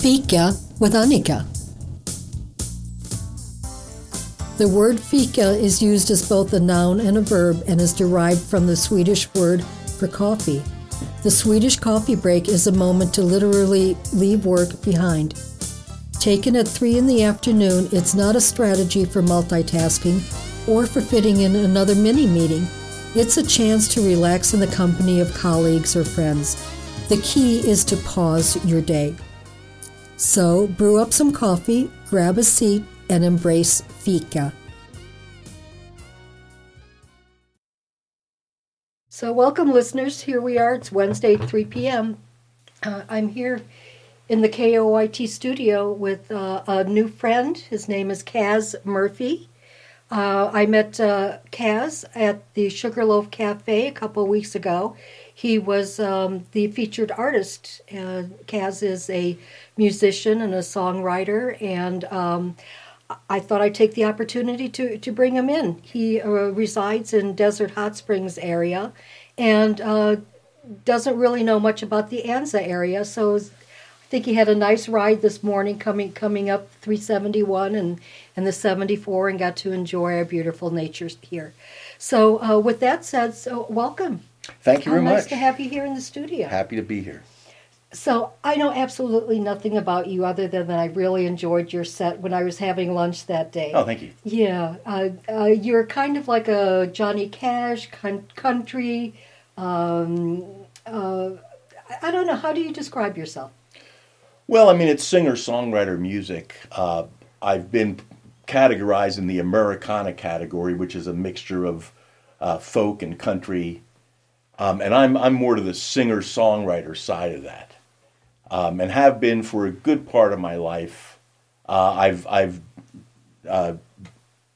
Fika with Annika. The word fika is used as both a noun and a verb and is derived from the Swedish word for coffee. The Swedish coffee break is a moment to literally leave work behind. Taken at 3 in the afternoon, it's not a strategy for multitasking or for fitting in another mini meeting. It's a chance to relax in the company of colleagues or friends. The key is to pause your day. So, brew up some coffee, grab a seat, and embrace fika. So, welcome, listeners. Here we are. It's Wednesday, 3 p.m. Uh, I'm here in the KOIT studio with uh, a new friend. His name is Kaz Murphy. Uh, I met uh, Kaz at the Sugarloaf Cafe a couple weeks ago. He was um, the featured artist. Uh, Kaz is a musician and a songwriter, and um, I thought I'd take the opportunity to, to bring him in. He uh, resides in Desert Hot Springs area and uh, doesn't really know much about the Anza area, so I think he had a nice ride this morning coming coming up 371 and, and the 74 and got to enjoy our beautiful nature here. So uh, with that said, so welcome. Thank you How very nice much. Nice to have you here in the studio. Happy to be here. So I know absolutely nothing about you other than that I really enjoyed your set when I was having lunch that day. Oh, thank you. Yeah, uh, uh, you're kind of like a Johnny Cash con- country. Um, uh, I- I don't know. How do you describe yourself? Well, I mean, it's singer songwriter music. Uh, I've been categorized in the Americana category, which is a mixture of uh, folk and country. Um, and I'm, I'm more to the singer songwriter side of that. Um, and have been for a good part of my life. Uh, I've, I've uh,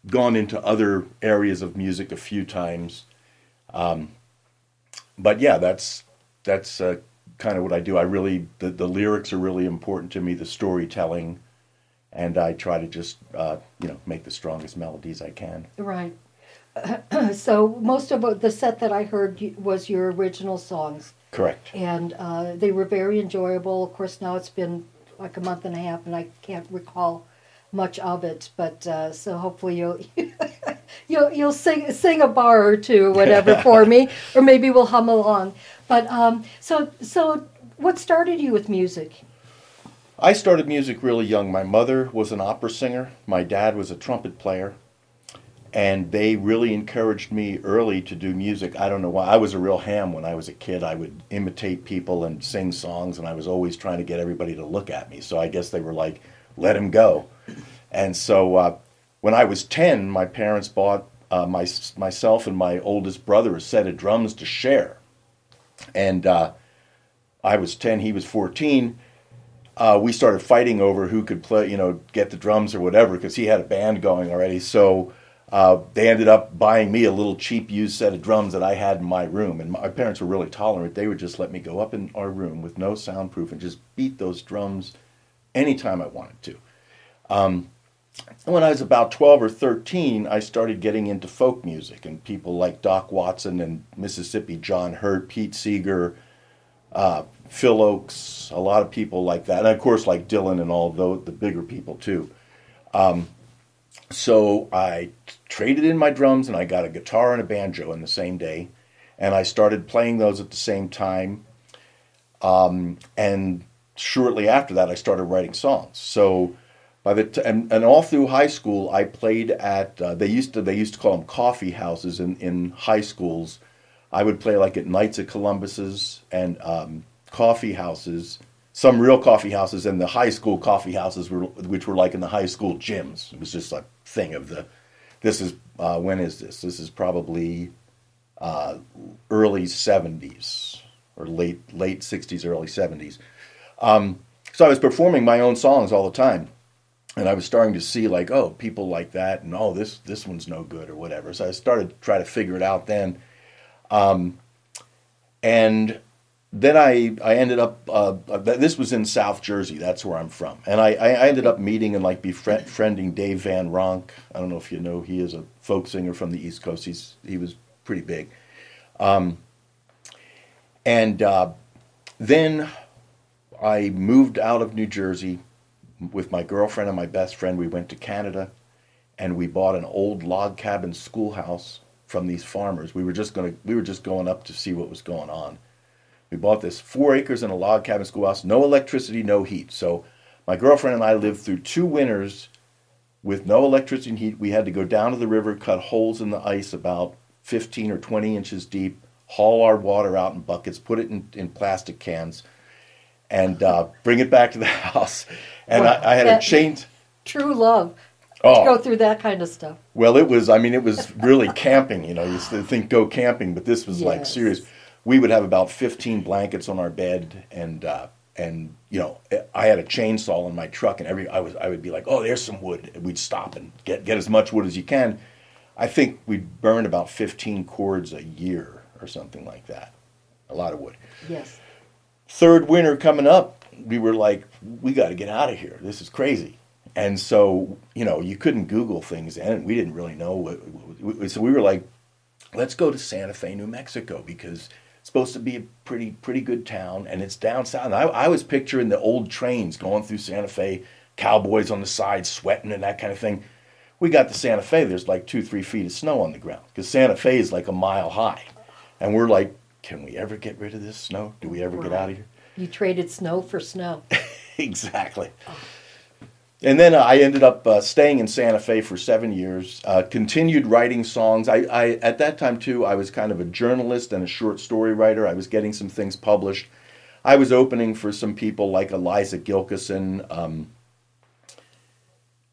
gone into other areas of music a few times. Um, but yeah, that's that's uh, kind of what I do. I really the, the lyrics are really important to me, the storytelling, and I try to just uh, you know make the strongest melodies I can. Right. so most of the set that I heard was your original songs, Correct. and uh, they were very enjoyable. Of course, now it's been like a month and a half, and I can't recall much of it. But uh, so hopefully you'll you'll you'll sing sing a bar or two, or whatever, for me, or maybe we'll hum along. But um, so so, what started you with music? I started music really young. My mother was an opera singer. My dad was a trumpet player. And they really encouraged me early to do music. I don't know why. I was a real ham when I was a kid. I would imitate people and sing songs, and I was always trying to get everybody to look at me. So I guess they were like, let him go. And so uh, when I was 10, my parents bought uh, my, myself and my oldest brother a set of drums to share. And uh, I was 10, he was 14 uh, we started fighting over who could play, you know, get the drums or whatever, because he had a band going already. So uh, they ended up buying me a little cheap used set of drums that I had in my room. And my parents were really tolerant. They would just let me go up in our room with no soundproof and just beat those drums anytime I wanted to. Um, when I was about 12 or 13, I started getting into folk music and people like Doc Watson and Mississippi John Hurt, Pete Seeger, uh, Phil Ochs, a lot of people like that, and of course like Dylan and all the the bigger people too. Um, so I traded in my drums and I got a guitar and a banjo in the same day, and I started playing those at the same time. Um, and shortly after that, I started writing songs. So by the t- and, and all through high school, I played at uh, they used to they used to call them coffee houses in in high schools. I would play like at Knights of Columbus's and um, coffee houses, some real coffee houses, and the high school coffee houses, were, which were like in the high school gyms. It was just a thing of the. This is uh, when is this? This is probably uh, early '70s or late late '60s, early '70s. Um, so I was performing my own songs all the time, and I was starting to see like, oh, people like that, and oh, this this one's no good or whatever. So I started to try to figure it out then. Um, and then I, I ended up, uh, this was in South Jersey, that's where I'm from. And I, I ended up meeting and like befriending Dave Van Ronk. I don't know if you know, he is a folk singer from the East Coast. He's, he was pretty big. Um, and uh, then I moved out of New Jersey with my girlfriend and my best friend. We went to Canada and we bought an old log cabin schoolhouse from these farmers. We were just going we were just going up to see what was going on. We bought this 4 acres and a log cabin schoolhouse, no electricity, no heat. So my girlfriend and I lived through two winters with no electricity and heat. We had to go down to the river, cut holes in the ice about 15 or 20 inches deep, haul our water out in buckets, put it in, in plastic cans, and uh, bring it back to the house. And Wow, I, I had a chain. True love. Oh. To go through that kind of stuff. Well, it was. I mean, it was really camping. You know, you think go camping, but this was like serious. We would have about fifteen blankets on our bed, and uh, and you know, I had a chainsaw in my truck, and every I was I would be like, oh, there's some wood. And we'd stop and get get as much wood as you can. I think we'd burn about fifteen cords a year or something like that. A lot of wood. Yes. Third winter coming up, we were like, we got to get out of here. This is crazy. And so, you know, you couldn't Google things then. We didn't really know what. what- So we were like, let's go to Santa Fe, New Mexico, because supposed to be a pretty pretty good town, and it's down south. And I, I was picturing the old trains going through Santa Fe, cowboys on the side sweating and that kind of thing. We got to Santa Fe. There's like two three feet of snow on the ground because Santa Fe is like a mile high, and we're like, can we ever get rid of this snow? Do we ever get out of here? You traded snow for snow. exactly. Oh. And then I ended up uh, staying in Santa Fe for seven years. Uh, continued writing songs. I, I at that time too. I was kind of a journalist and a short story writer. I was getting some things published. I was opening for some people like Eliza Gilkyson, um,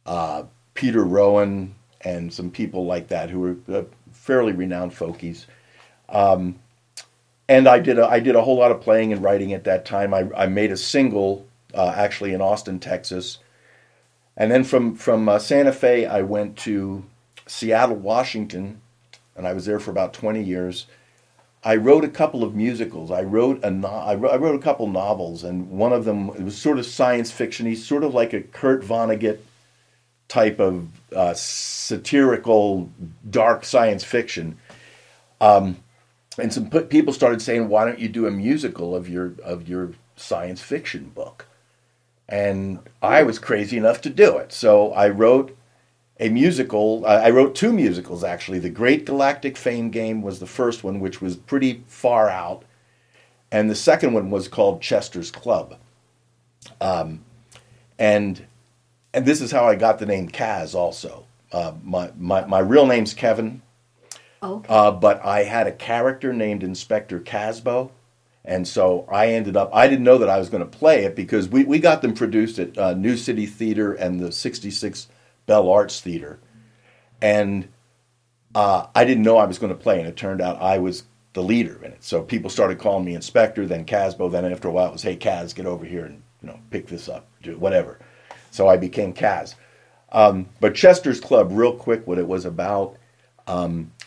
uh, Peter Rowan, and some people like that who were uh, fairly renowned folkies and I did a, I did a whole lot of playing and writing at that time. I, I made a single uh, actually in Austin, Texas, and then from from uh, Santa Fe I went to Seattle, Washington, and I was there for about twenty years. I wrote a couple of musicals. I wrote a no- I, wrote, I wrote a couple novels, and one of them it was sort of science fiction. fictiony, sort of like a Kurt Vonnegut type of uh, satirical dark science fiction and some p- people started saying, "Why don't you do a musical of your of your science fiction book?" And I was crazy enough to do it, so I wrote a musical. I I wrote two musicals actually. The Great Galactic Fame Game was the first one, which was pretty far out, and the second one was called Chester's Club. Um, and and this is how I got the name Kaz. Also, uh, my my my real name's Kevin. Okay. Uh, but I had a character named Inspector Casbo, and so I ended up. I didn't know that I was going to play it because we, we got them produced at uh, New City Theater and the 66 Bell Arts Theater, and uh, I didn't know I was going to play, and it turned out I was the leader in it. So people started calling me Inspector, then Casbo, then after a while it was Hey Kaz, get over here and you know pick this up, do whatever. So I became Kaz. Um, but Chester's Club, real quick, what it was about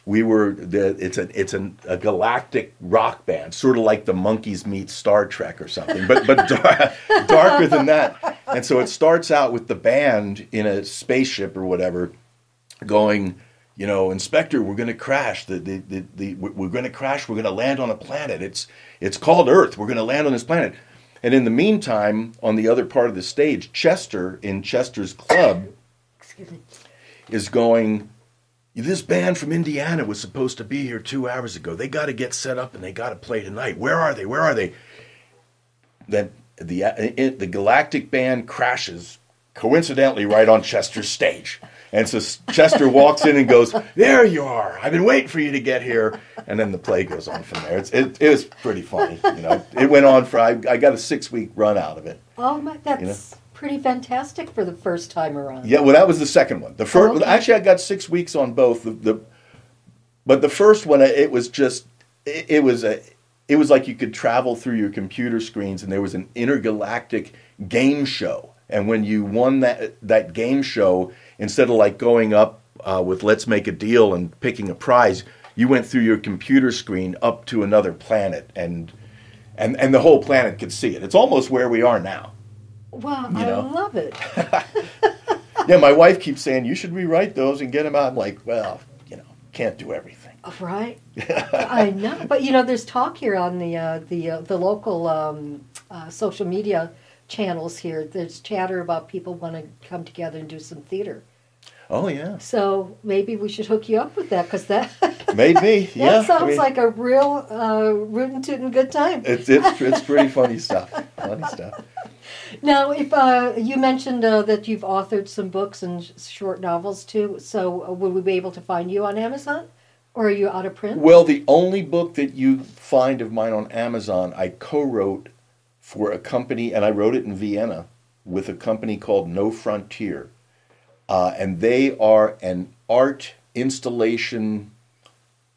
we were the it's a it's a, a galactic rock band, sort of like the Monkees meet Star Trek or something, but but dar- darker than that. And so it starts out with the band in a spaceship or whatever, going, you know, Inspector, we're going to crash. The the, the, the we're going to crash. We're going to land on a planet. It's it's called Earth. We're going to land on this planet. And in the meantime, on the other part of the stage, Chester in Chester's club Excuse me. is going, this band from Indiana was supposed to be here two hours ago. They got to get set up and they got to play tonight. Where are they? Where are they? Then the uh, it, the Galactic band crashes coincidentally right on Chester's stage. And so Chester walks in and goes, "There you are! I've been waiting for you to get here." And then the play goes on from there. It's, it, it was pretty funny, you know. It went on for I, I got a six week run out of it. Oh my, that's You know? Pretty fantastic for the first time around. Yeah, well, that was the second one. The first, Oh, okay. actually, I got six weeks on both. The, the but the first one, it was just, it, it was a, it was like you could travel through your computer screens, and there was an intergalactic game show. And when you won that that game show, instead of like going up uh, with "Let's make a deal" and picking a prize, you went through your computer screen up to another planet, and and and the whole planet could see it. It's almost where we are now. Wow, You I love it. yeah, my wife keeps saying you should rewrite those and get them out. I'm like, well, you know, can't do everything. Right. I know, but you know, there's talk here on the uh, the uh, the local um, uh, social media channels here. There's chatter about people want to come together and do some theater. Oh yeah, So maybe we should hook you up with that because that maybe. that yeah, I sounds mean, like a real uh, rootin' tootin' good time. it's it's it's pretty funny stuff. Funny stuff. Now, if uh, you mentioned uh, that you've authored some books and short novels too, so uh, would we be able to find you on Amazon, or are you out of print? Well, the only book that you find of mine on Amazon, I co-wrote for a company, and I wrote it in Vienna with a company called No Frontier, uh, and they are an art installation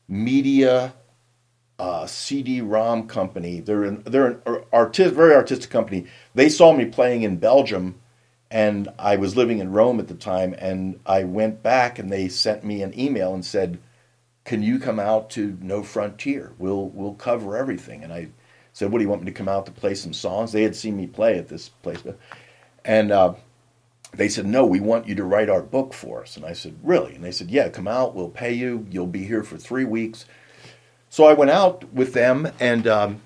media uh, CD-ROM company. They're an they're an artist, very artistic company. They saw me playing in Belgium, and I was living in Rome at the time. And I went back, and they sent me an email and said, "Can you come out to No Frontier? We'll we'll cover everything." And I said, "What do you want me to come out to play some songs?" They had seen me play at this place, and uh, they said, "No, we want you to write our book for us." And I said, "Really?" And they said, "Yeah, come out. We'll pay you. You'll be here for three weeks." So I went out with them, and um,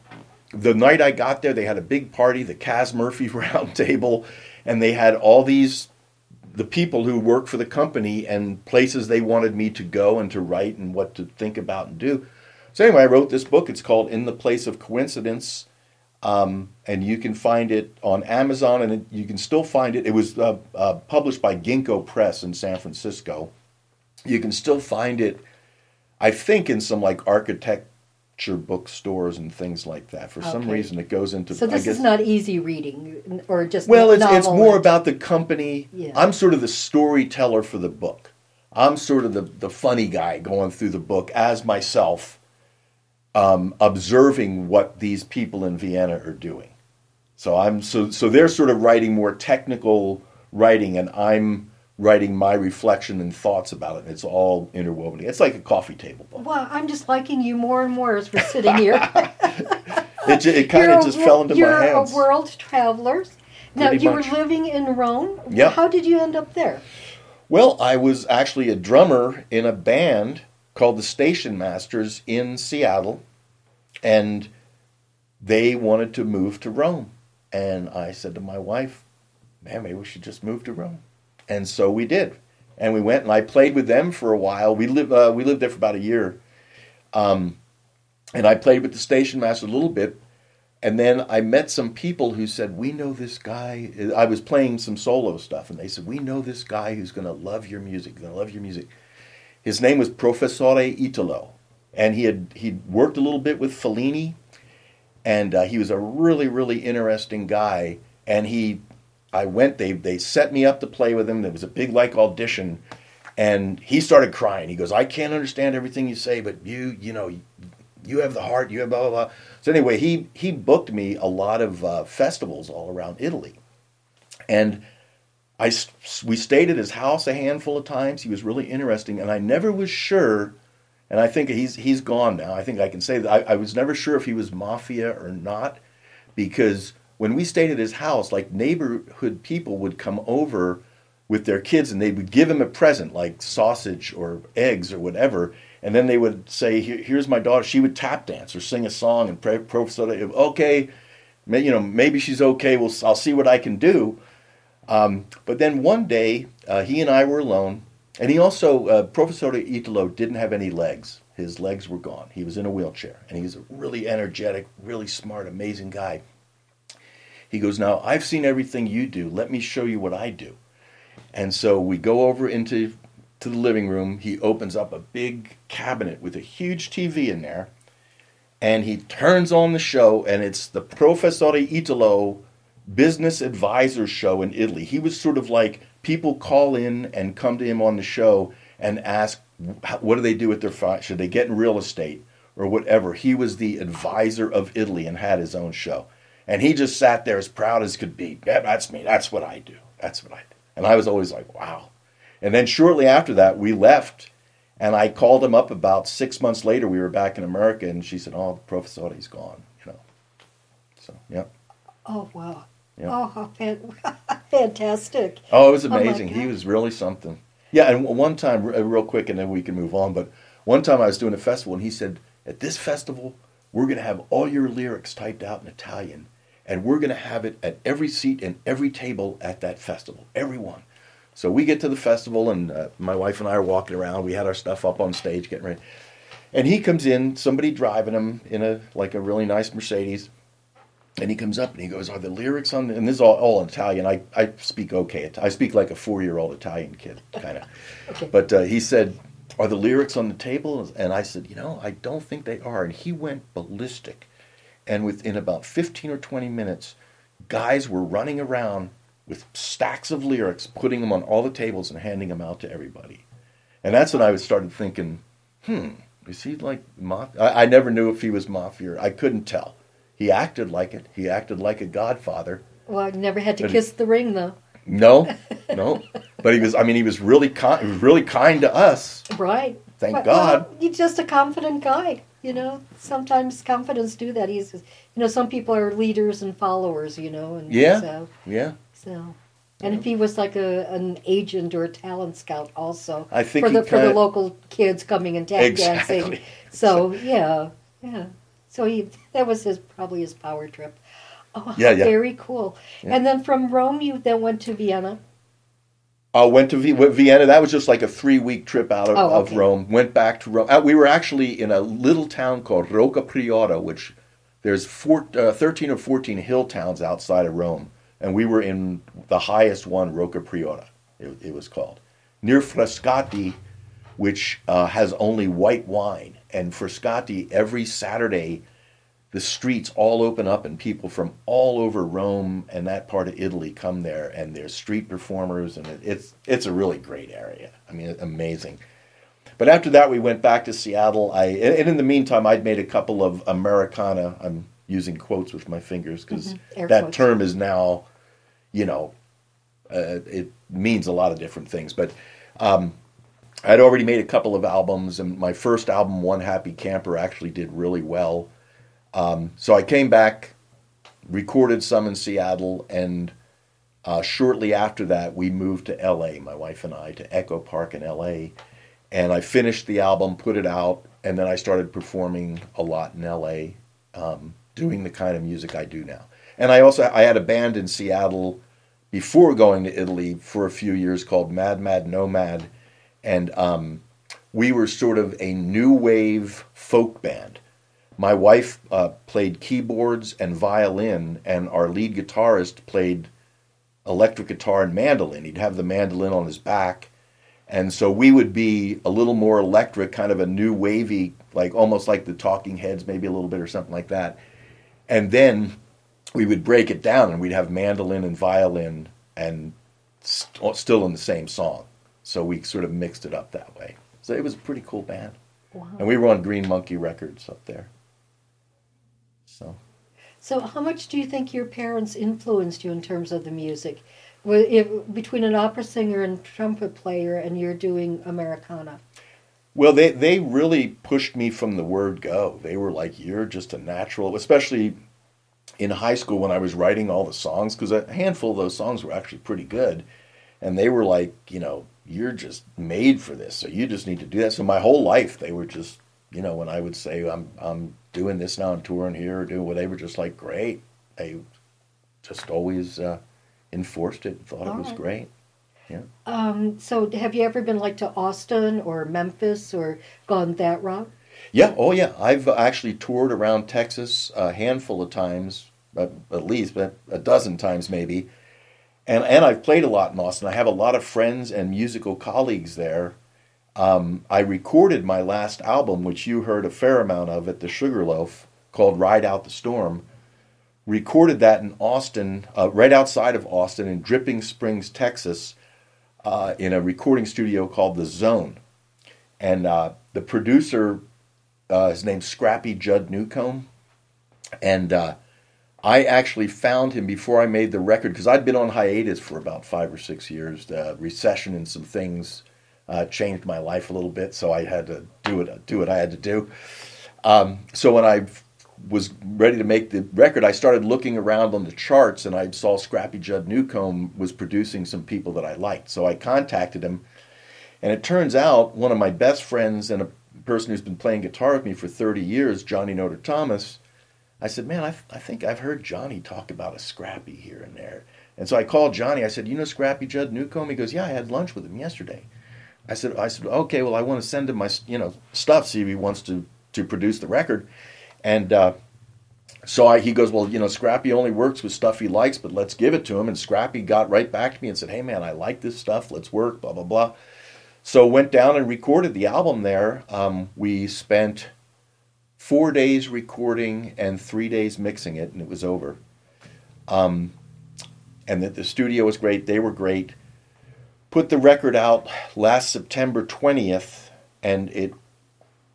the night I got there, they had a big party, the Kaz Murphy Roundtable, and they had all these the people who work for the company and places they wanted me to go and to write and what to think about and do. So anyway, I wrote this book. It's called In the Place of Coincidence, um, and you can find it on Amazon, and it, you can still find it. It was uh, uh, published by Gingko Press in San Francisco. You can still find it, I think, in some like architecture bookstores and things like that. For some reason, it goes into. So this guess, is not easy reading, or just well, it's, it's more about the company. Yeah. I'm sort of the storyteller for the book. I'm sort of the, the funny guy going through the book as myself, um, observing what these people in Vienna are doing. So I'm so so they're sort of writing more technical writing, and I'm writing my reflection and thoughts about it. It's all interwoven. It's like a coffee table book. Well, I'm just liking you more and more as we're sitting here. It, it kind of just wor- fell into my hands. you're a world traveler. Now Pretty you much. were living in Rome. Yep. How did you end up there? Well, I was actually a drummer in a band called the Station Masters in Seattle, and they wanted to move to Rome. And I said to my wife, man, maybe we should just move to Rome. And so we did. And we went and I played with them for a while. We, live, uh, we lived there for about a year. Um, and I played with the Station Master a little bit. And then I met some people who said, We know this guy. I was playing some solo stuff, and they said, We know this guy who's going to love your music, going to love your music. His name was Professore Italo, and he had he'd worked a little bit with Fellini, and uh, he was a really, really interesting guy. And he, I went, they, they set me up to play with him. There was a big, like, audition, and he started crying. He goes, I can't understand everything you say, but you, you know, you have the heart, you have blah, blah, blah. So anyway, he, he booked me a lot of uh, festivals all around Italy. And I we stayed at his house a handful of times. He was really interesting, and I never was sure. And I think he's he's gone now. I think I can say that I, I was never sure if he was mafia or not, because when we stayed at his house, like neighborhood people would come over with their kids, and they would give him a present like sausage or eggs or whatever, and then they would say, Here, "Here's my daughter." She would tap dance or sing a song, and pray, Professor, okay, may, you know, maybe she's okay. We'll, I'll see what I can do. Um, but then one day, uh, he and I were alone, and he also, uh, Professor Italo didn't have any legs. His legs were gone. He was in a wheelchair, and he was a really energetic, really smart, amazing guy. He goes, Now, I've seen everything you do. Let me show you what I do. And so we go over into to the living room. He opens up a big cabinet with a huge TV in there, and he turns on the show, and it's the Professore Italo business advisor show in Italy. He was sort of like people call in and come to him on the show and ask, what do they do with their should they get in real estate or whatever. He was the advisor of Italy and had his own show, and he just sat there as proud as could be. Yeah, that's me. That's what I do. That's what I do. And I was always like, wow. And then shortly after that, we left. And I called him up about six months later. We were back in America, and she said, "Oh, Professor, he's gone." You know. So, yeah. Oh wow! Yeah. Oh, how fantastic! Oh, it was oh, my amazing. he was really something. Yeah, and one time, real quick, and then we can move on. But One time I was doing a festival and he said, At this festival, we're going to have all your lyrics typed out in Italian and we're going to have it at every seat and every table at that festival, everyone. So we get to the festival, and uh, my wife and I are walking around. We had our stuff up on stage, getting ready, and he comes in. Somebody driving him in a like a really nice Mercedes, and he comes up and he goes, "Are the lyrics on?" The, and this is all, all in Italian. I, I speak okay. I speak like a four year old Italian kid, kind of. okay. But uh, he said, "Are the lyrics on the table?" And I said, "You know, I don't think they are." And he went ballistic, and within about fifteen or twenty minutes, guys were running around with stacks of lyrics, putting them on all the tables and handing them out to everybody. And that's when I started thinking, hmm, is he like mafia? I, I never knew if he was mafia. I couldn't tell. He acted like it. He acted like a godfather. Well, I never had to but kiss the ring though. No, no. but he was. I mean, he was really kind. He was really kind to us. Right. Thank well, God. Well, he's just a confident guy. You know, sometimes confidence do that. He's, you know, some people are leaders and followers. You know, and yeah, so, yeah. So, and if he was like a an agent or a talent scout, also I think for the for the local kids coming and tap exactly. dancing. So yeah, yeah. So he that was his probably his power trip. Oh, yeah, yeah. very cool. Yeah. And then from Rome, you then went to Vienna. I uh, went to v- Vienna. That was just like a three week trip out of, oh, okay. of Rome. Went back to Rome. Uh, we were actually in a little town called Rocca Priora, which there's four, uh, 13 or 14 hill towns outside of Rome and we were in the highest one, Rocca Priora, it, it was called, near Frascati, which uh, has only white wine. And Frascati, every Saturday, the streets all open up and people from all over Rome and that part of Italy come there, and there's street performers, and it, it's it's a really great area. I mean, amazing. But after that, we went back to Seattle. I and in the meantime, I'd made a couple of Americana. I'm using quotes with my fingers because mm-hmm. that quotes. term is now you know, uh, it means a lot of different things. But um, I'd already made a couple of albums, and my first album, One Happy Camper, actually did really well. Um, so I came back, recorded some in Seattle, and uh, shortly after that, we moved to LA, my wife and I, to Echo Park in LA. And I finished the album, put it out, and then I started performing a lot in LA, um, doing the kind of music I do now. And I also I had a band in Seattle before going to Italy for a few years called Mad Mad Nomad, and um, we were sort of a new wave folk band. My wife uh, played keyboards and violin, and our lead guitarist played electric guitar and mandolin. He'd have the mandolin on his back, and so we would be a little more electric, kind of a new wavy, like almost like the Talking Heads, maybe a little bit or something like that. And then we would break it down and we'd have mandolin and violin and st- still in the same song. So we sort of mixed it up that way. So it was a pretty cool band. Wow. And we were on Green Monkey Records up there. So. So how much do you think your parents influenced you in terms of the music? If, between an opera singer and trumpet player, and you're doing Americana. Well, they they really pushed me from the word go. They were like, "You're just a natural," especially in high school when I was writing all the songs, because a handful of those songs were actually pretty good, and they were like, you know, you're just made for this, so you just need to do that. So my whole life, they were just, you know, when I would say I'm I'm doing this now, I'm touring here, or doing whatever, just like great. They just always uh, enforced it, and thought all it was right. great. Yeah. Um, so have you ever been like to Austin or Memphis or gone that route? Yeah, oh yeah. I've actually toured around Texas a handful of times, at, at least, but a dozen times maybe. And and I've played a lot in Austin. I have a lot of friends and musical colleagues there. Um, I recorded my last album, which you heard a fair amount of at the Sugarloaf, called "Ride Out the Storm." Recorded that in Austin, uh, right outside of Austin, in Dripping Springs, Texas, uh, in a recording studio called the Zone. And uh, the producer uh, his name's Scrappy Judd Newcomb, and uh, I actually found him before I made the record because I'd been on hiatus for about five or six years. The recession and some things uh, changed my life a little bit, so I had to do it. Do what I had to do. Um, so when I was ready to make the record, I started looking around on the charts, and I saw Scrappy Judd Newcomb was producing some people that I liked. So I contacted him, and it turns out one of my best friends and a person who's been playing guitar with me for 30 years, Johnny Noter Thomas, I said, man, I, I think I've heard Johnny talk about a Scrappy here and there. And so I called Johnny. I said, you know Scrappy Judd Newcomb? He goes, yeah, I had lunch with him yesterday. I said, I said, okay, well, I want to send him my, you know, stuff, see if he wants to, to produce the record. And uh, so I, he goes, well, you know, Scrappy only works with stuff he likes, but let's give it to him. And Scrappy got right back to me and said, hey, man, I like this stuff. Let's work, blah, blah, blah. So went down and recorded the album there. Um, we spent four days recording and three days mixing it, and it was over. Um, and that the studio was great. They were great. Put the record out last September 20th, and it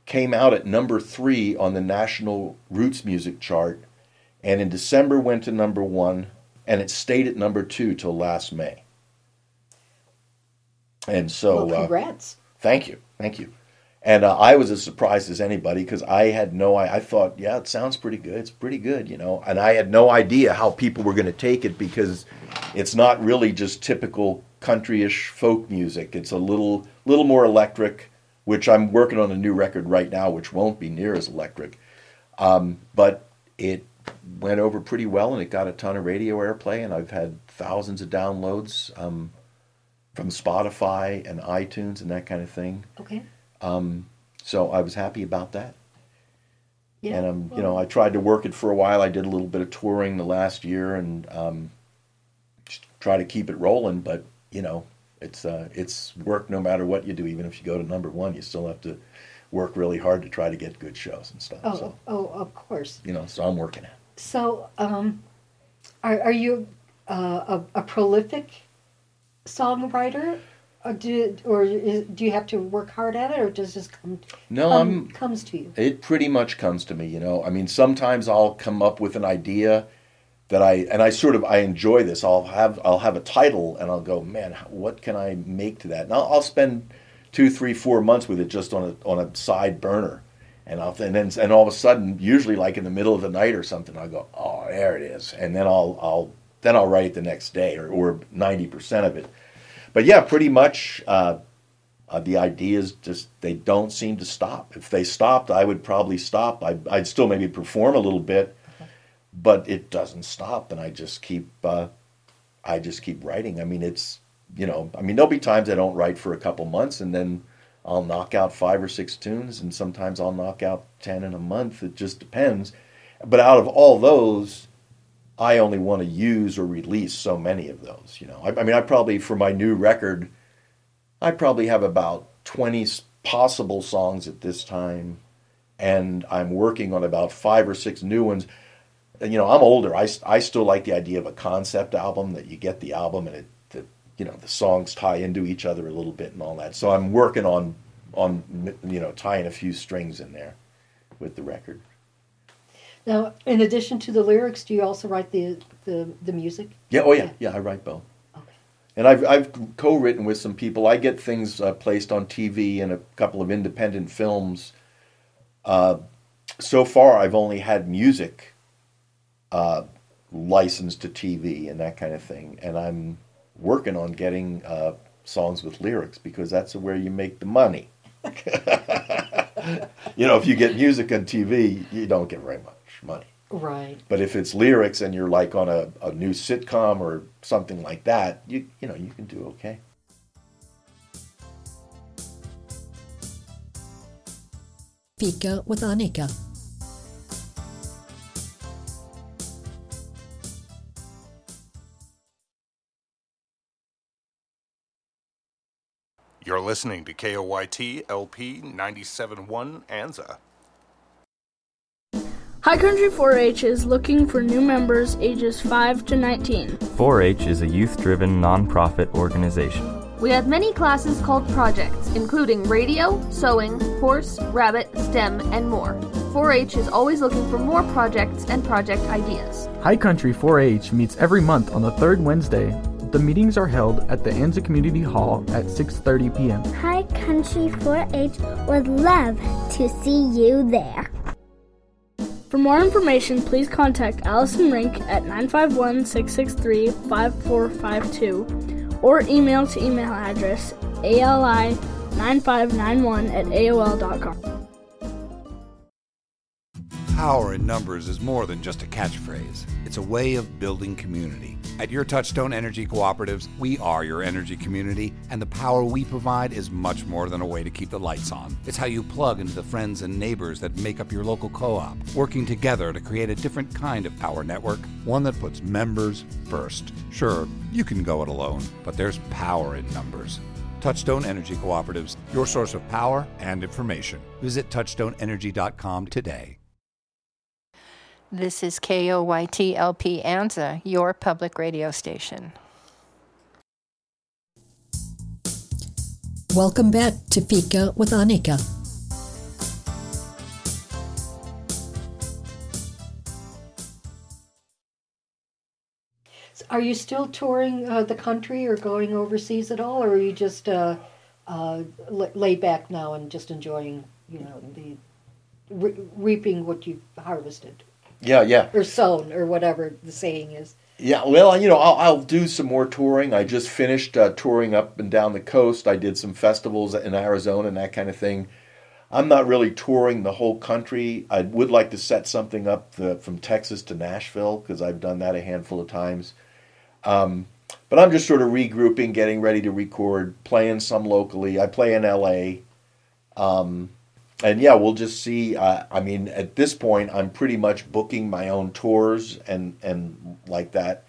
came out at number three on the national roots music chart. And in December went to number one, and it stayed at number two till last May. And so, well, congrats. Uh, thank you, thank you. And uh, I was as surprised as anybody because I had no. I, I thought, yeah, it sounds pretty good. It's pretty good, you know. And I had no idea how people were going to take it because it's not really just typical countryish folk music. It's a little, little more electric, which I'm working on a new record right now, which won't be near as electric. Um, but it went over pretty well, and it got a ton of radio airplay, and I've had thousands of downloads um, from Spotify and iTunes and that kind of thing. Okay. Um, so I was happy about that. Yeah. And um, you know, I tried to work it for a while. I did a little bit of touring the last year, and um, try to keep it rolling. But you know, it's uh, it's work no matter what you do. Even if you go to number one, you still have to work really hard to try to get good shows and stuff. Oh, so, oh, of course. you know, so I'm working it. So, um, are are you uh, a, a prolific songwriter? Or do or is, do you have to work hard at it, or does this come No, come- I'm comes to you? It pretty much comes to me, you know. I mean, sometimes I'll come up with an idea that I and I sort of I enjoy this. I'll have I'll have a title and I'll go, man, what can I make to that? And I'll, I'll spend two, three, four months with it just on a on a side burner, and I'll and then and all of a sudden, usually like in the middle of the night or something, I'll go, oh, there it is, and then I'll I'll then I'll write it the next day or or ninety percent of it. But yeah, pretty much. Uh, uh, the ideas just they don't seem to stop. If they stopped, I would probably stop. I, I'd still maybe perform a little bit, but it doesn't stop, and I just keep uh, I just keep writing. I mean, it's you know, I mean, there'll be times I don't write for a couple months, and then I'll knock out five or six tunes, and sometimes I'll knock out ten in a month. It just depends. But out of all those, I only want to use or release so many of those. You know, I, I mean, I probably for my new record. I probably have about twenty possible songs at this time, and I'm working on about five or six new ones. You know, I'm older. I, I still like the idea of a concept album that you get the album and it, the, you know, the songs tie into each other a little bit and all that. So I'm working on, on, you know, tying a few strings in there with the record. Now, in addition to the lyrics, do you also write the the, the music? Yeah. Oh, yeah. Yeah. I write both. Okay. And I've, I've co-written with some people. I get things uh, placed on TV and a couple of independent films. Uh, so far, I've only had music uh, licensed to TV and that kind of thing. And I'm working on getting uh, songs with lyrics because that's where you make the money. you know, if you get music on TV, you don't get very much money. Right. But if it's lyrics and you're like on a, a new sitcom or something like that, you you know you can do okay. Fika with Annika. You're listening to KOYT LP 97.1 Anza. High Country 4 H is looking for new members ages 5 to 19. 4 H is a youth driven nonprofit organization. We have many classes called projects, including radio, sewing, horse, rabbit, STEM, and more. 4 H is always looking for more projects and project ideas. High Country 4 H meets every month on the third Wednesday. The meetings are held at the Anza Community Hall at 6:30 p.m. High Country 4-H would love to see you there. For more information, please contact Allison Rink at 951 663 5452 or email to email address ali9591 at AOL.com. Power in numbers is more than just a catchphrase. It's a way of building community. At your Touchstone Energy Cooperatives, we are your energy community, and the power we provide is much more than a way to keep the lights on. It's how you plug into the friends and neighbors that make up your local co op, working together to create a different kind of power network, one that puts members first. Sure, you can go it alone, but there's power in numbers. Touchstone Energy Cooperatives, your source of power and information. Visit touchstoneenergy.com today. This is KOYT-LP Anza, your public radio station. Welcome back to Fika with Annika. Are you still touring uh, the country or going overseas at all, or are you just uh, uh, la- laid back now and just enjoying, you know, the re- reaping what you've harvested Yeah, yeah. or sown or whatever the saying is? Yeah, well, you know, I'll, I'll do some more touring. I just finished uh, touring up and down the coast. I did some festivals in Arizona and that kind of thing. I'm not really touring the whole country. I would like to set something up the, from Texas to Nashville because I've done that a handful of times. Um, but I'm just sort of regrouping, getting ready to record, playing some locally. I play in LA. Um, and yeah, we'll just see. Uh, I mean, at this point, I'm pretty much booking my own tours and and like that.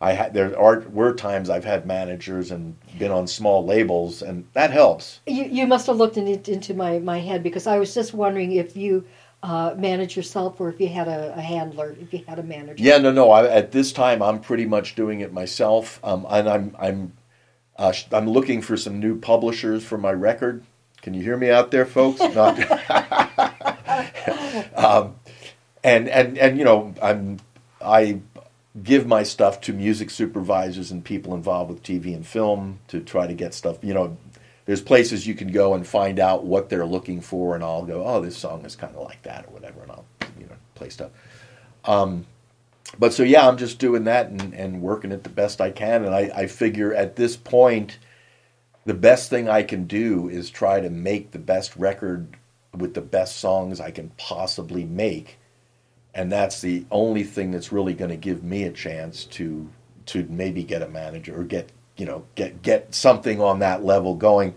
I had there are were times I've had managers and been on small labels, and that helps. You, you must have looked in it, into my, my head because I was just wondering if you uh, manage yourself or if you had a, a handler, if you had a manager. Yeah, no, no. I, at this time, I'm pretty much doing it myself, um, and I'm I'm uh, I'm looking for some new publishers for my record. Can you hear me out there, folks? Not- um, and and and you know, I'm I give my stuff to music supervisors and people involved with TV and film to try to get stuff. You know, there's places you can go and find out what they're looking for, and I'll go, oh, this song is kind of like that or whatever, and I'll you know play stuff. Um, but so yeah, I'm just doing that and, and working it the best I can, and I, I figure at this point, the best thing I can do is try to make the best record with the best songs I can possibly make. And that's the only thing that's really going to give me a chance to to maybe get a manager or get you know get get something on that level going.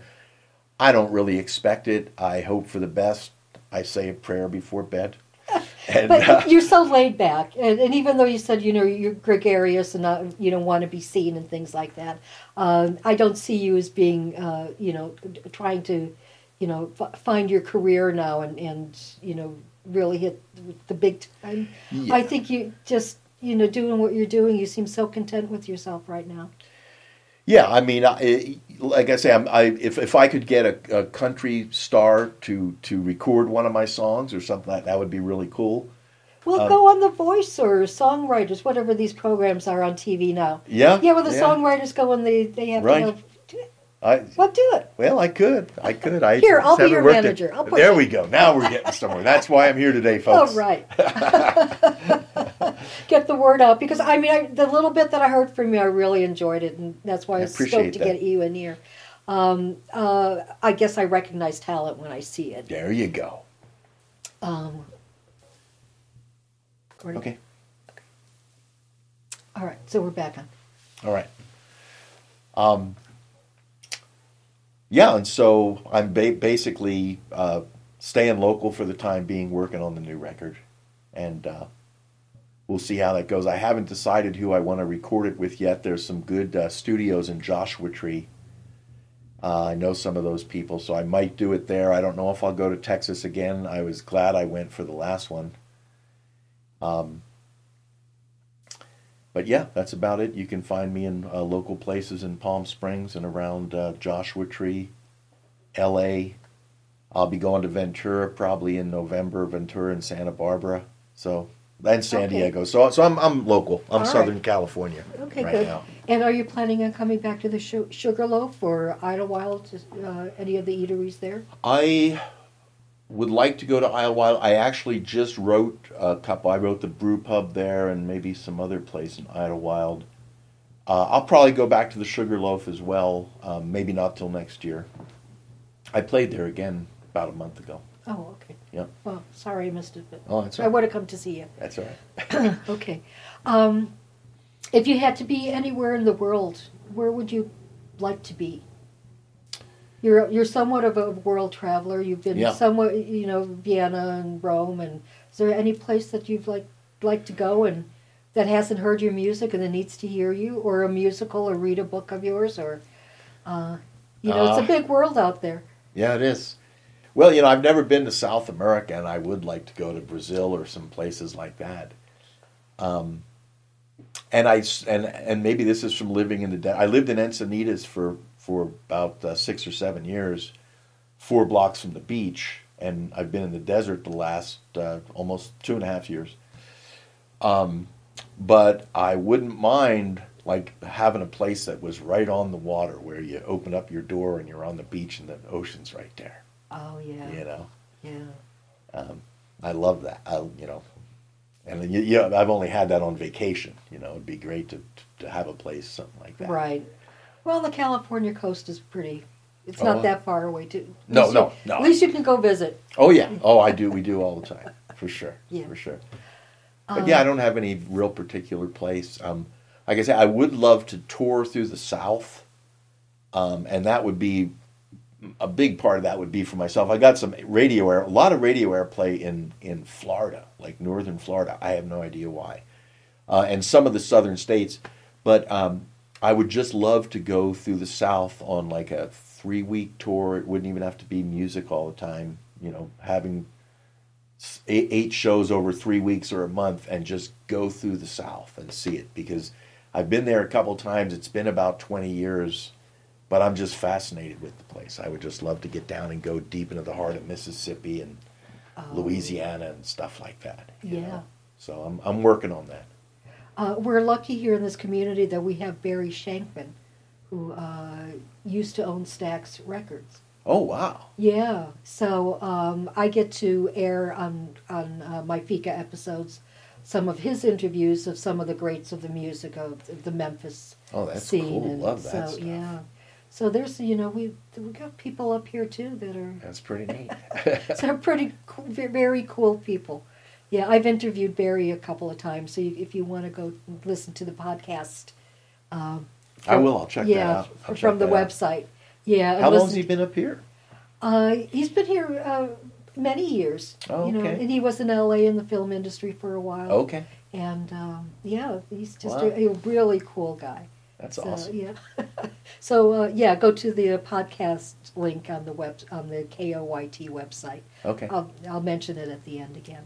I don't really expect it. I hope for the best. I say a prayer before bed and but uh, you're so laid back, and, and even though you said you know you're gregarious and not you don't want to be seen and things like that, um, I don't see you as being uh, you know trying to you know f- find your career now and and you know really hit the big time. Yeah. I think you just you know doing what you're doing. You seem so content with yourself right now. Yeah i mean I, like i say I'm, I, if, if i could get a, a country star to to record one of my songs or something like that that would be really cool Well, Um, go on The Voice or Songwriters, whatever these programs are on TV now. Yeah, yeah. Well, the yeah. songwriters go and they they have Right. to have. I, Well, do it. Well, I could. I could. I Here, I'll be your manager. There you- we go. Now we're getting somewhere. That's why I'm here today, folks. Oh, right. get the word out because I mean, I, the little bit that I heard from you, I really enjoyed it, and that's why I I stoked to get you in here. Um, uh, I guess I recognize talent when I see it. There you go. Um, where'd Okay. All right, so we're back on. All right. Um, yeah, and so I'm ba- basically uh, staying local for the time being, working on the new record, and uh, we'll see how that goes. I haven't decided who I want to record it with yet. There's some good uh, studios in Joshua Tree. Uh, I know some of those people, so I might do it there. I don't know if I'll go to Texas again. I was glad I went for the last one. Um, but yeah, that's about it. You can find me in uh, local places in Palm Springs and around uh, Joshua Tree, L.A. I'll be going to Ventura probably in November. Ventura and Santa Barbara, so and San Okay. Diego. So so I'm I'm local. I'm All Southern right. California Okay, right good. now. And are you planning on coming back to the Su- Sugarloaf or Idyllwild? Uh, any of the eateries there? I would like to go to Idyllwild. I actually just wrote a couple. I wrote the brew pub there and maybe some other place in Idyllwild. Uh, I'll probably go back to the Sugarloaf as well. Um, maybe not till next year. I played there again about a month ago. Oh, okay. Yep. Well, sorry I missed it, but Oh, that's I right. would have come to see you. That's all right. okay. Um, if you had to be anywhere in the world, where would you like to be? You're you're somewhat of a world traveler. You've been Yeah. somewhat, you know, Vienna and Rome. And is there any place that you've like like to go and that hasn't heard your music and that needs to hear you, or a musical, or read a book of yours, or uh, you know, it's Uh, a big world out there. Yeah, it is. Well, you know, I've never been to South America, and I would like to go to Brazil or some places like that. Um, and I and and maybe this is from living in the. De- I lived in Encinitas for for about uh, six or seven years, four blocks from the beach, and I've been in the desert the last uh, almost two and a half years. Um, but I wouldn't mind like having a place that was right on the water where you open up your door and you're on the beach and the ocean's right there. Oh yeah. You know, Yeah. um, I love that. I, you know, and you, you know, I've only had that on vacation. You know, it'd be great to to have a place something like that. Right. Well, the California coast is pretty. It's Oh, not that far away, too. No, no, no. At least you can go visit. Oh yeah. Oh, I do. We do all the time, for sure. Yeah. For sure. But yeah, I don't have any real particular place. Um, like I said, I would love to tour through the South, um, and that would be a big part of that would be for myself. I got some radio air, a lot of radio airplay in in Florida, like northern Florida. I have no idea why, uh, and some of the southern states. But um, I would just love to go through the South on like a three week tour. It wouldn't even have to be music all the time. You know, having eight, eight shows over three weeks or a month and just go through the South and see it because I've been there a couple times. It's been about 20 years, but I'm just fascinated with the place. I would just love to get down and go deep into the heart of Mississippi and Louisiana and stuff like that. Yeah. know. So I'm, I'm working on that. Uh, we're lucky here in this community that we have Barry Shankman, who uh, used to own Stax Records. Oh, wow. Yeah, so um, I get to air on on uh, my Fika episodes some of his interviews of some of the greats of the music of the Memphis Oh, that's scene. cool. And Love that so, stuff. Yeah, so there's you know we we got people up here too that are That's pretty neat. so pretty cool, very cool people. Yeah, I've interviewed Barry a couple of times. So if you want to go listen to the podcast, um, I will. I'll check that yeah, out. I'll from the that out. website. Yeah, How long has he been up here? uh, he's been here uh, many years. Oh, you know, okay. and he was in L.A. in the film industry for a while. Okay. And um, yeah, he's just Wow. a, a really cool guy. That's so, awesome. Yeah. so uh, yeah, go to the uh, podcast link on the web on the KOYT website. Okay. I'll I'll mention it at the end again.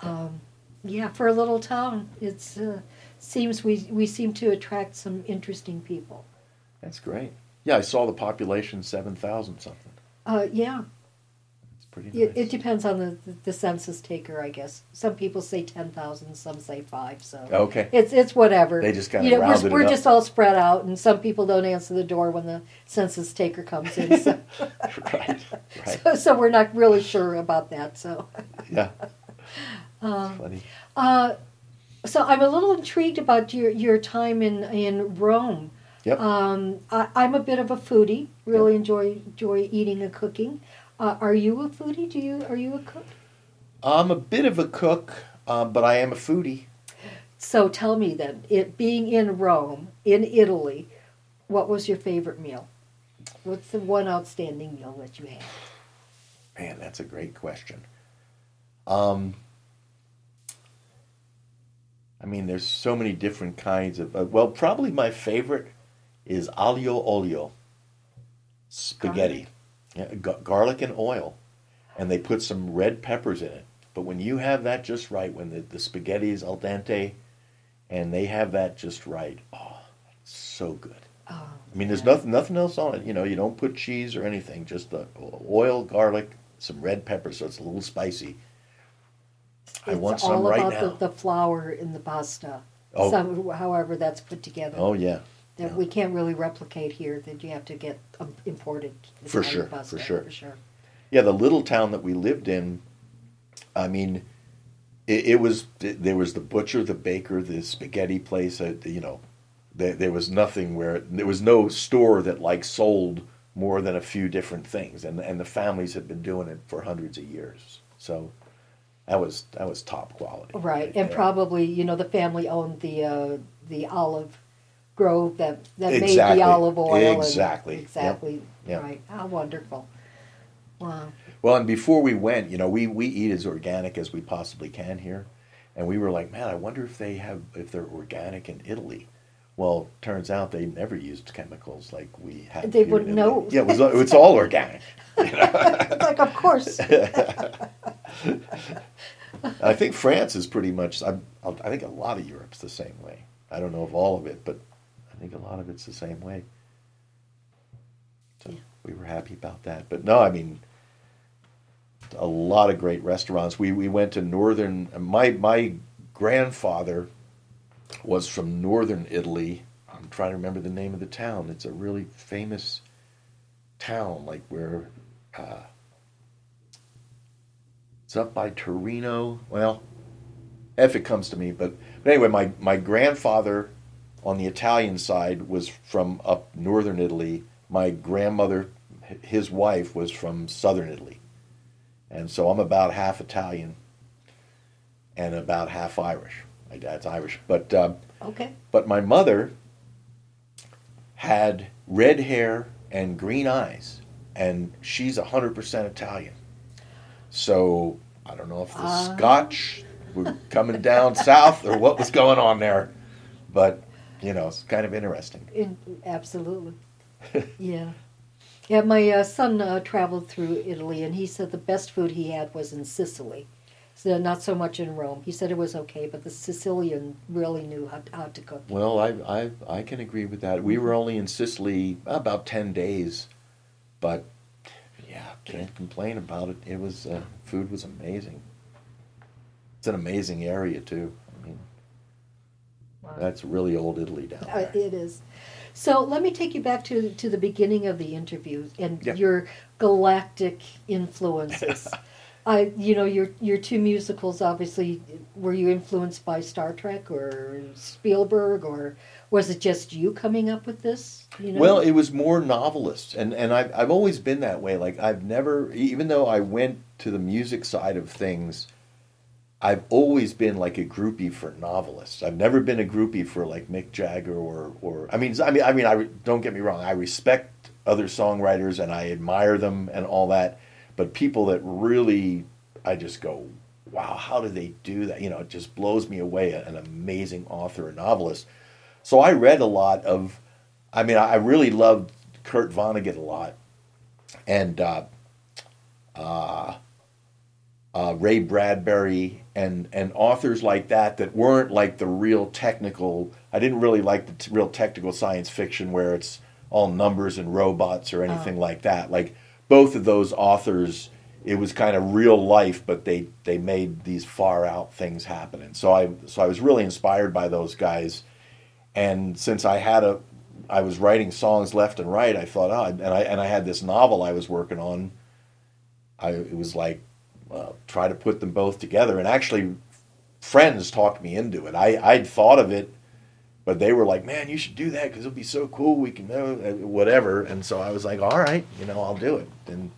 Um, yeah, for a little town, it's uh, seems we we seem to attract some interesting people. That's great. Yeah, I saw the population seven thousand something. Uh, yeah, pretty it, nice. it depends on the, the census taker, I guess. Some people say ten thousand, some say five. So Okay. it's it's whatever. They just kinda you know, we're, rounded it we're up. just all spread out, and some people don't answer the door when the census taker comes in. So, right. Right. so, so we're not really sure about that. So. Yeah. Uh, Funny. Uh, so I'm a little intrigued about your, your time in, in Rome. Yep. Um, I, I'm a bit of a foodie. Really enjoy enjoy eating and cooking. Uh, are you a foodie? Do you are you a cook? I'm a bit of a cook, um, but I am a foodie. So tell me then, it being in Rome, in Italy, what was your favorite meal? What's the one outstanding meal that you had? Man, that's a great question. Um, I mean, there's so many different kinds of. Uh, well, probably my favorite is aglio olio spaghetti, yeah, garlic and oil, and they put some red peppers in it. But when you have that just right, when the, the spaghetti is al dente, and they have that just right, oh, so good. Oh, I mean, there's nothing nothing else on it. You know, you don't put cheese or anything. Just the oil, garlic, some red pepper, so it's a little spicy. I it's want all some right about now. The, the flour in the pasta. Oh. Some, however that's put together. Oh yeah, that we can't really replicate here. That you have to get um, imported. For sure, for sure. for sure. yeah. The little town that we lived in, I mean, it, it was there was the butcher, the baker, the spaghetti place. Uh, you know, there, there was nothing where there was no store that like sold more than a few different things, and and the families had been doing it for hundreds of years. So that was that was top quality. Right, and there. probably you know the family owned the uh, the olive grove that that made the olive oil. Exactly. And exactly. Yep. Right. How wonderful. Wow. Well, and before we went, you know, we, we eat as organic as we possibly can here, and we were like, man, I wonder if they have if they're organic in Italy. Well, turns out they never used chemicals like we have. They wouldn't know. Yeah, it was it's all organic. It's like, of course. I think France is pretty much. I, I think a lot of Europe's the same way. I don't know of all of it, but I think a lot of it's the same way. So we were happy about that. But no, I mean, a lot of great restaurants. We we went to northern. My my grandfather was from northern Italy. I'm trying to remember the name of the town. It's a really famous town, like where. Uh, it's up by Torino. Well, if it comes to me, but, but anyway, my, my grandfather on the Italian side was from up northern Italy. My grandmother, his wife, was from southern Italy. And so I'm about half Italian and about half Irish. My dad's Irish. But, uh, Okay. but my mother had red hair and green eyes, and she's 100% Italian. So I don't know if the Ah. Scotch were coming down south or what was going on there, but you know, it's kind of interesting. In, absolutely. yeah. Yeah, my uh, son uh, traveled through Italy, and he said the best food he had was in Sicily. So not so much in Rome. He said it was okay, but the Sicilian really knew how, how to cook. Well, I, I I can agree with that. We were only in Sicily about ten days, but yeah, can't complain about it. It was uh, food was amazing. It's an amazing area too. That's really old Italy down Uh, there. it is. So let me take you back to to the beginning of the interview and Yeah. your galactic influences. I, you know, your your two musicals. Obviously, were you influenced by Star Trek or Spielberg, or was it just you coming up with this? You know? Well, it was more novelists, and and I've I've always been that way. Like I've never, even though I went to the music side of things, I've always been like a groupie for novelists. I've never been a groupie for like Mick Jagger or or I mean I mean I mean I don't get me wrong. I respect other songwriters and I admire them and all that, but people that really I just go, wow, how do they do that? You know, it just blows me away. An amazing author and novelist. So I read a lot of. I mean, I really loved Kurt Vonnegut a lot, and uh, uh, uh, Ray Bradbury and and authors like that that weren't like the real technical. I didn't really like the t- real technical science fiction where it's all numbers and robots or anything oh. like that. Like both of those authors, it was kind of real life, but they they made these far out things happen. And so I so I was really inspired by those guys. And since I had a I was writing songs left and right, I thought, oh, and I and I had this novel I was working on. I it was like uh, try to put them both together, and actually, friends talked me into it. I I'd thought of it, but they were like, "Man, you should do that because it'll be so cool. We can know uh, whatever." And so I was like, "All right, you know, I'll do it." And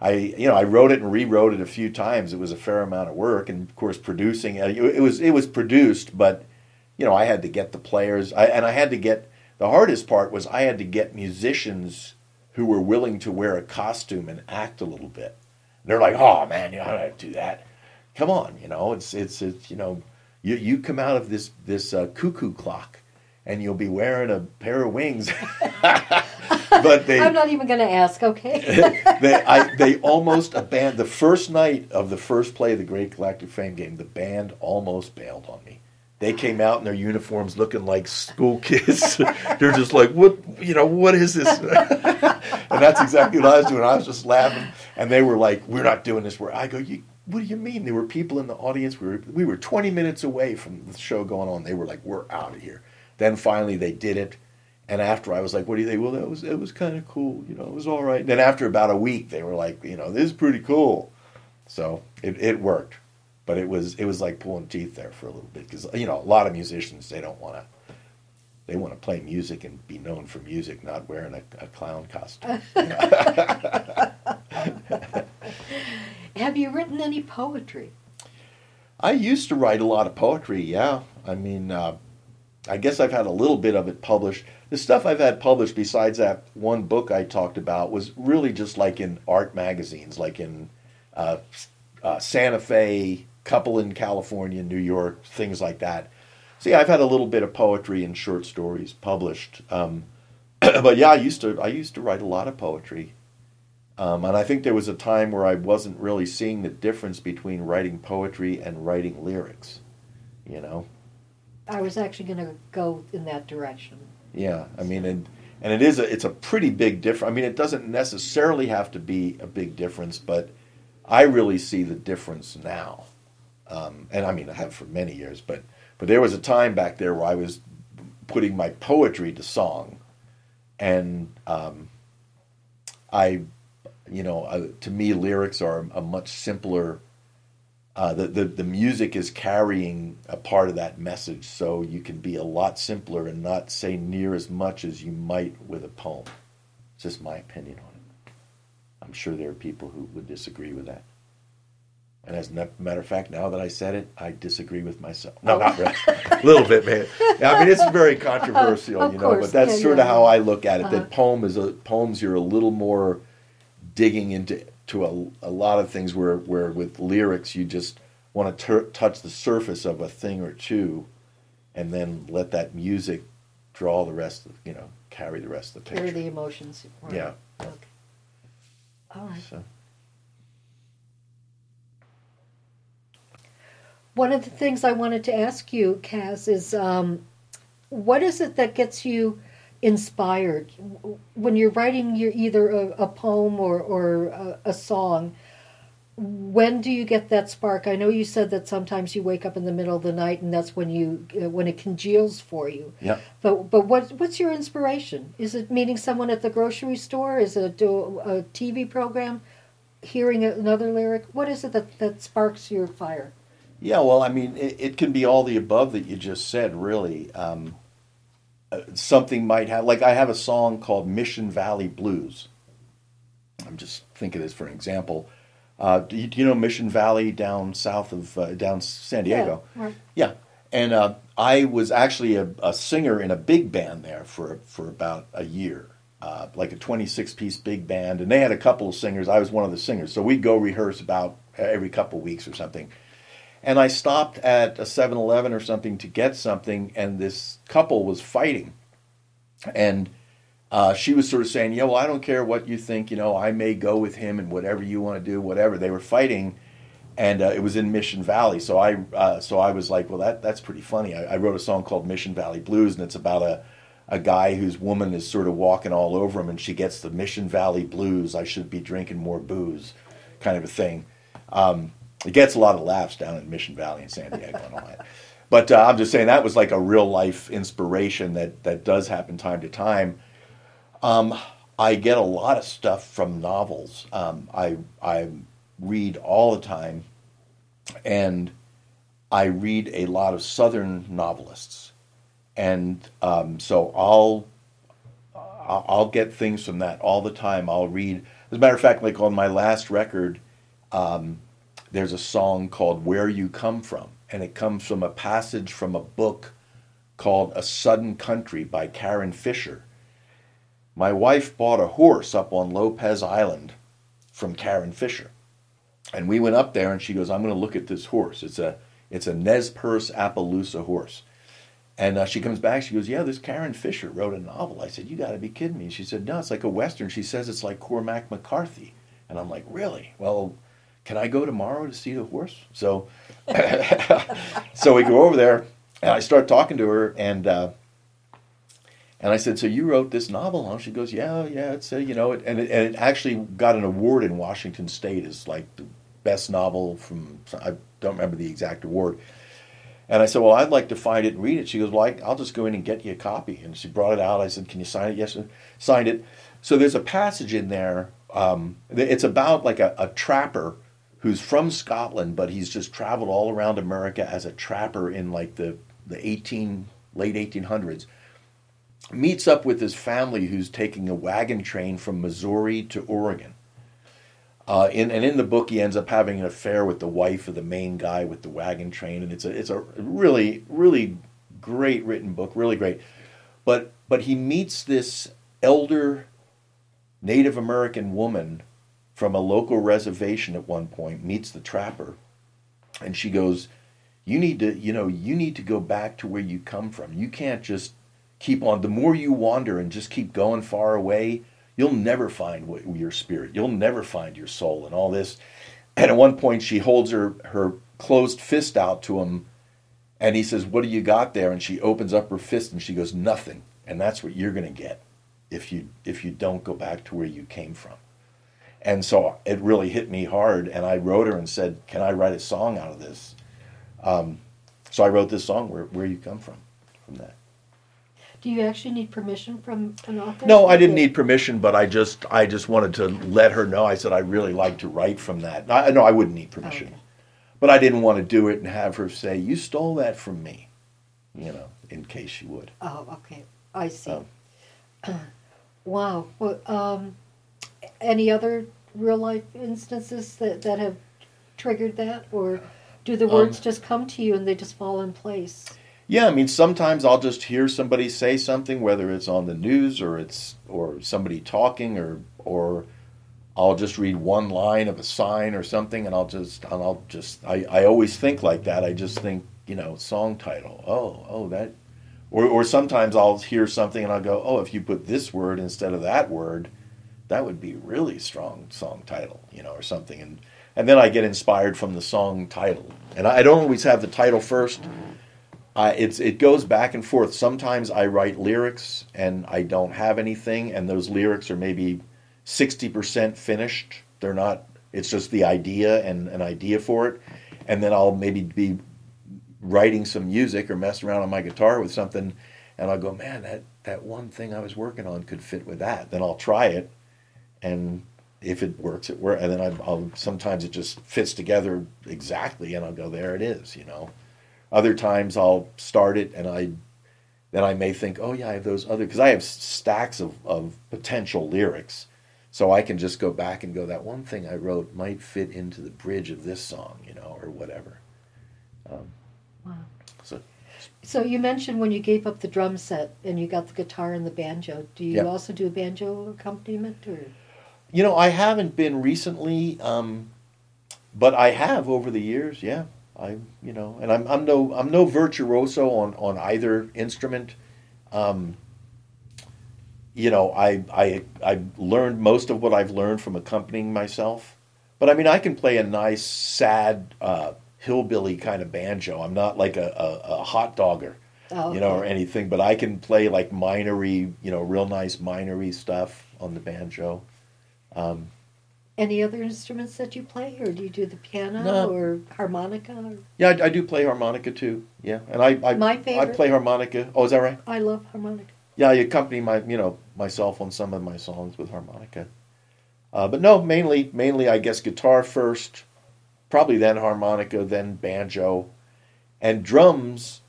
I you know I wrote it and rewrote it a few times. It was a fair amount of work, and of course, producing uh, it it was it was produced, but you know I had to get the players, I, and I had to get the hardest part was I had to get musicians who were willing to wear a costume and act a little bit. They're like, "Oh man, you know how to do that? Come on, you know, it's it's it's you know, you you come out of this this uh, cuckoo clock, and you'll be wearing a pair of wings." but they I'm not even going to ask. Okay. they I, they almost abandoned the first night of the first play of the Great Galactic Fame game. The band almost bailed on me. They came out in their uniforms looking like school kids. They're just like, what, you know, what is this? And that's exactly what I was doing. I was just laughing, and they were like, "We're not doing this." Where I go, you, what do you mean? There were people in the audience. We were we were 20 minutes away from the show going on. They were like, "We're out of here." Then finally they did it. And after I was like, "What do you think?" Well, that was it was kind of cool, you know. It was all right. then after about a week, they were like, "You know, this is pretty cool." So it, it worked, but it was it was like pulling teeth there for a little bit because you know a lot of musicians they don't want to they want to play music and be known for music, not wearing a, a clown costume. Have you written any poetry? I used to write a lot of poetry. Yeah, I mean, uh, I guess I've had a little bit of it published. The stuff I've had published, besides that one book I talked about, was really just like in art magazines, like in uh, uh, Santa Fe, couple in California, New York, things like that. See, I've had a little bit of poetry and short stories published, um, but yeah, I used to I used to write a lot of poetry, um, and I think there was a time where I wasn't really seeing the difference between writing poetry and writing lyrics. You know. I was actually going to go in that direction. Yeah, I mean, and and it is a it's a pretty big difference. I mean, it doesn't necessarily have to be a big difference, but I really see the difference now. Um, and I mean, I have for many years, but but there was a time back there where I was putting my poetry to song, and um, I, you know, uh, to me, lyrics are a much simpler. Uh, the, the the music is carrying a part of that message, so you can be a lot simpler and not say near as much as you might with a poem. It's just my opinion on it. I'm sure there are people who would disagree with that. And as a matter of fact, now that I said it, I disagree with myself. No, not really. a little bit, man. I mean, it's very controversial, you know, course. but that's Yeah, sort yeah, of how. I look at it. Uh-huh. That poem is a poems. You're a little more digging into to a, a lot of things where where with lyrics you just want to tur touch the surface of a thing or two, and then let that music draw the rest of you know carry the rest of the Carry picture. the emotions. Right. Yeah. Okay. All right. So. One of the things I wanted to ask you, Kaz, is um, what is it that gets you inspired when you're writing your either a, a poem or, or a, a song? When do you get that spark? I know you said that sometimes you wake up in the middle of the night and that's when you uh, when it congeals for you. Yeah. But but what what's your inspiration? Is it meeting someone at the grocery store? Is it a, a TV program? Hearing another lyric? What is it that, that sparks your fire? Yeah, well, I mean, it, it can be all the above that you just said, really. Um, uh, something might have, like, I have a song called Mission Valley Blues. I'm just thinking this for an example. Uh, do, you, do you know Mission Valley down south of, uh, down San Diego? Yeah. Yeah, and uh, I was actually a, a singer in a big band there for for about a year, uh, like a 26 piece big band, and they had a couple of singers. I was one of the singers, so we'd go rehearse about every couple of weeks or something. And I stopped at a 7-Eleven or something to get something, and this couple was fighting, and uh, she was sort of saying, "Yeah, well, I don't care what you think. You know, I may go with him and whatever you want to do, whatever." They were fighting, and uh, it was in Mission Valley. So I, uh, so I was like, "Well, that that's pretty funny." I, I wrote a song called Mission Valley Blues, and it's about a a guy whose woman is sort of walking all over him, and she gets the Mission Valley Blues. I should be drinking more booze, kind of a thing. Um, it gets a lot of laughs down in Mission Valley in San Diego and all that. But uh, I'm just saying that was like a real life inspiration that that does happen time to time. Um, I get a lot of stuff from novels. Um, I I read all the time, and I read a lot of Southern novelists, and um, so I'll I'll I'll get things from that all the time. I'll read. As a matter of fact, like on my last record, um, there's a song called "Where You Come From," and it comes from a passage from a book called "A Sudden Country" by Karen Fisher. My wife bought a horse up on Lopez Island from Karen Fisher. And we went up there and she goes, I'm going to look at this horse. It's a it's a Nez Perce Appaloosa horse. And uh, she comes back. She goes, "Yeah, this Karen Fisher wrote a novel." I said, "You got to be kidding me." She said, "No, it's like a western." She says it's like Cormac McCarthy, and I'm like, "Really? Well, can I go tomorrow to see the horse?" So, so we go over there, and I start talking to her, and uh, and I said, "So you wrote this novel?" She goes, "Yeah, yeah." It's a, you know, it, and it, and it actually got an award in Washington State as like the best novel from I don't remember the exact award. And I said, "Well, I'd like to find it and read it." She goes, "Well, I, I'll just go in and get you a copy." And she brought it out. I said, "Can you sign it?" Yes, signed it. So there's a passage in there. Um, it's about like a, a trapper who's from Scotland, but he's just traveled all around America as a trapper in like the the 18 late 1800s meets up with his family who's taking a wagon train from Missouri to Oregon. Uh, in, and in the book, he ends up having an affair with the wife of the main guy with the wagon train, and it's a it's a really really great written book, really great. But but he meets this elder Native American woman from a local reservation at one point, meets the trapper, and she goes, "You need to you know you need to go back to where you come from. You can't just keep on. The more you wander and just keep going far away." You'll never find what, your spirit. You'll never find your soul and all this. And at one point, she holds her, her closed fist out to him, and he says, What do you got there? And she opens up her fist and she goes, Nothing. And that's what you're going to get if you, if you don't go back to where you came from. And so it really hit me hard, and I wrote her and said, Can I write a song out of this? Um, so I wrote this song, Where, Where You Come From, from that. Do you actually need permission from an author? No, I didn't need permission, but I just I just wanted to let her know. I said I really like to write from that. I no, I wouldn't need permission, okay. but I didn't want to do it and have her say you stole that from me, you know, in case she would. Oh, okay, I see. Um, wow. Well, um, any other real life instances that that have triggered that, or do the words um, just come to you and they just fall in place? Yeah, I mean sometimes I'll just hear somebody say something, whether it's on the news or it's or somebody talking or or I'll just read one line of a sign or something, and I'll just and I'll just I, I always think like that. I just think you know song title. Oh oh that, or or sometimes I'll hear something and I'll go oh if you put this word instead of that word, that would be really strong song title you know or something and and then I get inspired from the song title and I don't always have the title first. It's it goes back and forth. Sometimes I write lyrics and I don't have anything, and those lyrics are maybe sixty percent finished. They're not. It's just the idea and an idea for it, and then I'll maybe be writing some music or messing around on my guitar with something, and I'll go, man, that that one thing I was working on could fit with that. Then I'll try it, and if it works, it works. And then I, I'll sometimes it just fits together exactly, and I'll go, there it is, you know. Other times I'll start it and I then I may think, oh yeah, I have those other because I have stacks of, of potential lyrics. So I can just go back and go, that one thing I wrote might fit into the bridge of this song, you know, or whatever. Um, wow. So, so you mentioned when you gave up the drum set and you got the guitar and the banjo. Do you also do a banjo accompaniment, or? You know, I haven't been recently, um, but I have over the years. Yeah, I you know, and I'm I'm no I'm no virtuoso on on either instrument. Um, you know, I I I learned most of what I've learned from accompanying myself. But I mean, I can play a nice, sad, uh, hillbilly kind of banjo. I'm not like a, a, a hot dogger, oh, okay. you know, or anything. But I can play like minery, you know, real nice minery stuff on the banjo. Um, any other instruments that you play, or do you do the piano no. or harmonica? Or? Yeah, I, I, do play harmonica too. Yeah, and I, I my favorite. I play harmonica. Oh, is that right? I love harmonica. Yeah, I accompany my you know myself on some of my songs with harmonica. Uh, but no, mainly mainly I guess guitar first, probably then harmonica, then banjo, and drums.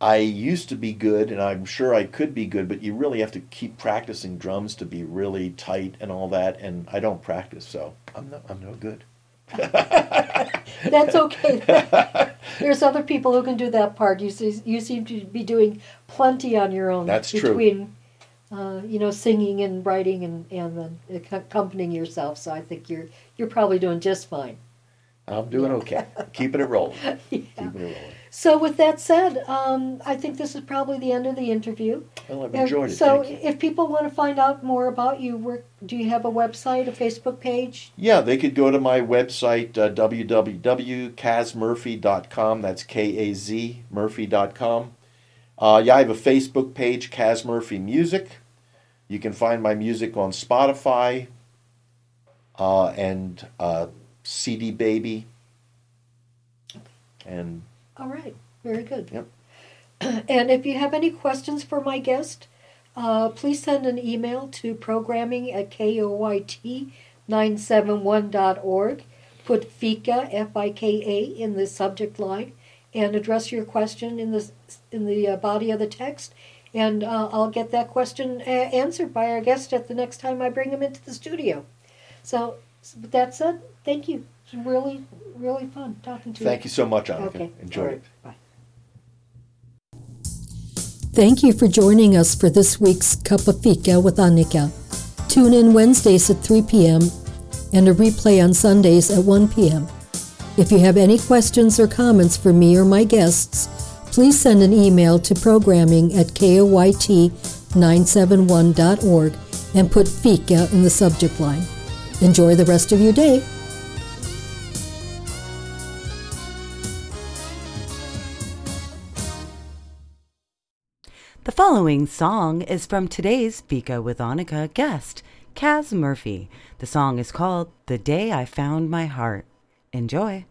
I used to be good, and I'm sure I could be good, but you really have to keep practicing drums to be really tight and all that. And I don't practice, so I'm no, I'm no good. That's okay. There's other people who can do that part. You see, you seem to be doing plenty on your own. That's between, true. Uh, you know, singing and writing and and then accompanying yourself. So I think you're you're probably doing just fine. I'm doing okay. Keeping it rolling. Yeah. Keeping it rolling. So, with that said, um, I think this is probably the end of the interview. Well, I've enjoyed it. So, if people want to find out more about you, where, do you have a website, a Facebook page? Yeah, they could go to my website, uh, www.kazmurphy.com. That's K A Z Murphy.com. Uh, yeah, I have a Facebook page, Kaz Murphy Music. You can find my music on Spotify uh, and uh, CD Baby. And all right, very good. Yep. And if you have any questions for my guest, uh, please send an email to programming at koyt971.org. Put FIKA, F-I-K-A, in the subject line and address your question in the, in the uh, body of the text. And uh, I'll get that question a- answered by our guest at the next time I bring him into the studio. So, so with that said, thank you. It's really, really fun talking to you. Thank you so much, Annika. Okay. Enjoyed All it. Bye. Thank you for joining us for this week's Cup of Fika with Annika. Tune in Wednesdays at 3 p.m. and a replay on Sundays at 1 p.m. If you have any questions or comments for me or my guests, please send an email to programming at koyt971.org and put Fika in the subject line. Enjoy the rest of your day. The following song is from today's Fika with Annika guest, Kaz Murphy. The song is called The Day I Found My Heart. Enjoy.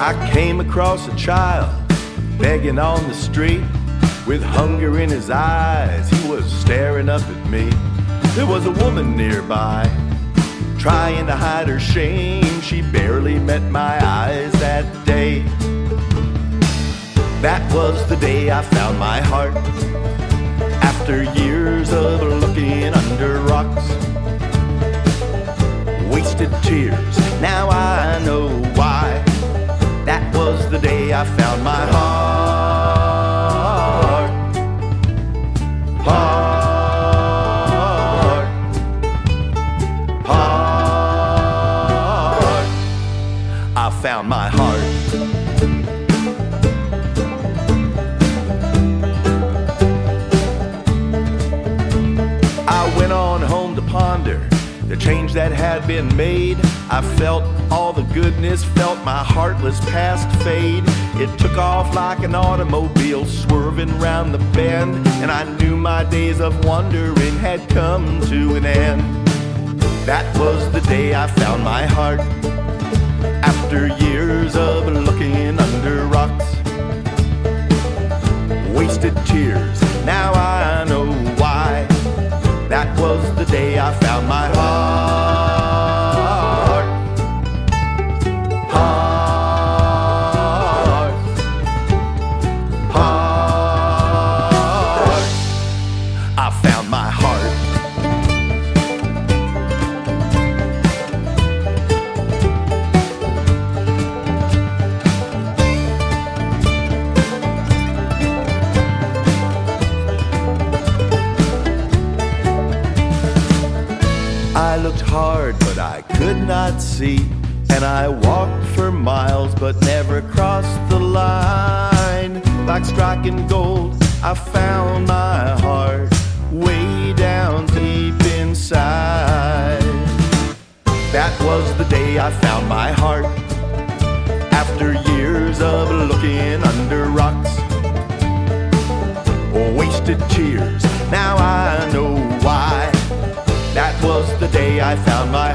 I came across a child begging on the street with hunger in his eyes. He was staring up at me. There was a woman nearby trying to hide her shame. She barely met my eyes that day. That was the day I found my heart. After years of looking under rocks, wasted tears. Now I know why. Was the day I found my heart. Heart. Heart. I found my heart. I went on home to ponder the change that had been made. I felt all the goodness, felt my heartless past fade. It took off like an automobile swerving round the bend, and I knew my days of wandering had come to an end. That was the day I found my heart. After years of looking under rocks, wasted tears. Now I know why. That was the day I found my heart. Striking gold, I found my heart way down deep inside. That was the day I found my heart. After years of looking under rocks, wasted tears. Now I know why. That was the day I found my